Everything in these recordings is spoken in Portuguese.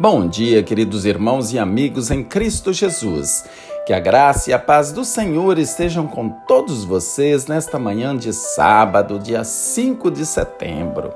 Bom dia, queridos irmãos e amigos em Cristo Jesus. Que a graça e a paz do Senhor estejam com todos vocês nesta manhã de sábado, dia 5 de setembro.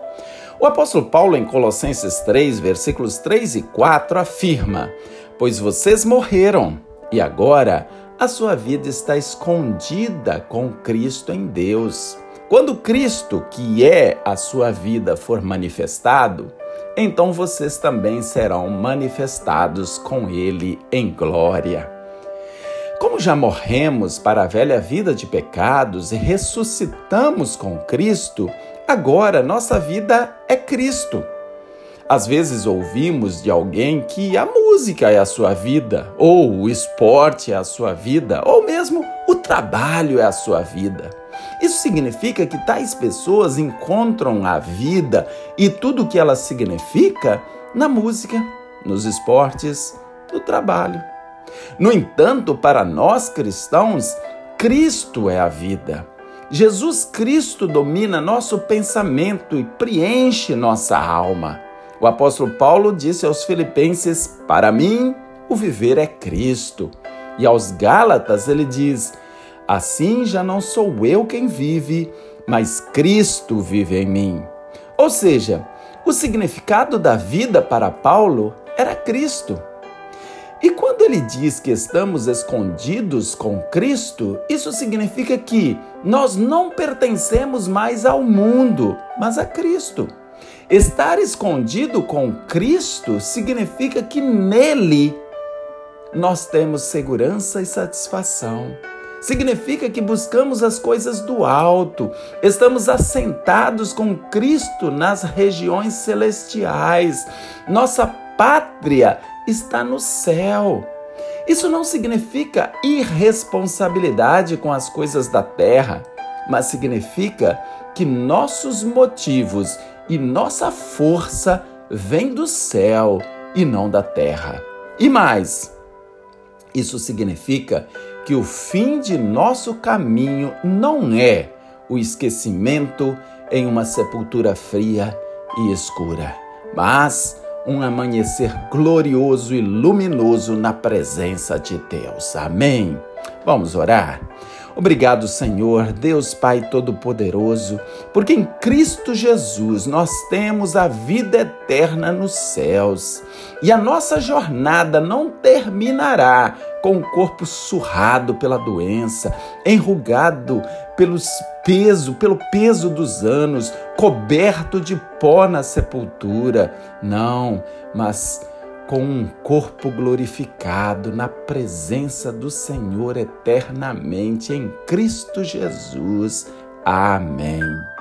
O apóstolo Paulo, em Colossenses 3, versículos 3 e 4, afirma: Pois vocês morreram e agora a sua vida está escondida com Cristo em Deus. Quando Cristo, que é a sua vida, for manifestado, então vocês também serão manifestados com Ele em glória. Como já morremos para a velha vida de pecados e ressuscitamos com Cristo, agora nossa vida é Cristo. Às vezes ouvimos de alguém que a música é a sua vida, ou o esporte é a sua vida, ou mesmo o trabalho é a sua vida. Isso significa que tais pessoas encontram a vida e tudo o que ela significa na música, nos esportes, no trabalho. No entanto, para nós cristãos, Cristo é a vida. Jesus Cristo domina nosso pensamento e preenche nossa alma. O apóstolo Paulo disse aos Filipenses: Para mim, o viver é Cristo. E aos Gálatas ele diz: Assim já não sou eu quem vive, mas Cristo vive em mim. Ou seja, o significado da vida para Paulo era Cristo. E quando ele diz que estamos escondidos com Cristo, isso significa que nós não pertencemos mais ao mundo, mas a Cristo. Estar escondido com Cristo significa que nele nós temos segurança e satisfação. Significa que buscamos as coisas do alto, estamos assentados com Cristo nas regiões celestiais. Nossa pátria está no céu. Isso não significa irresponsabilidade com as coisas da terra, mas significa que nossos motivos e nossa força vem do céu e não da terra. E mais, isso significa que o fim de nosso caminho não é o esquecimento em uma sepultura fria e escura, mas um amanhecer glorioso e luminoso na presença de Deus. Amém. Vamos orar. Obrigado, Senhor, Deus Pai Todo-Poderoso, porque em Cristo Jesus nós temos a vida eterna nos céus. E a nossa jornada não terminará com o corpo surrado pela doença, enrugado pelos peso, pelo peso dos anos, coberto de pó na sepultura. Não, mas com um corpo glorificado na presença do Senhor eternamente em Cristo Jesus. Amém.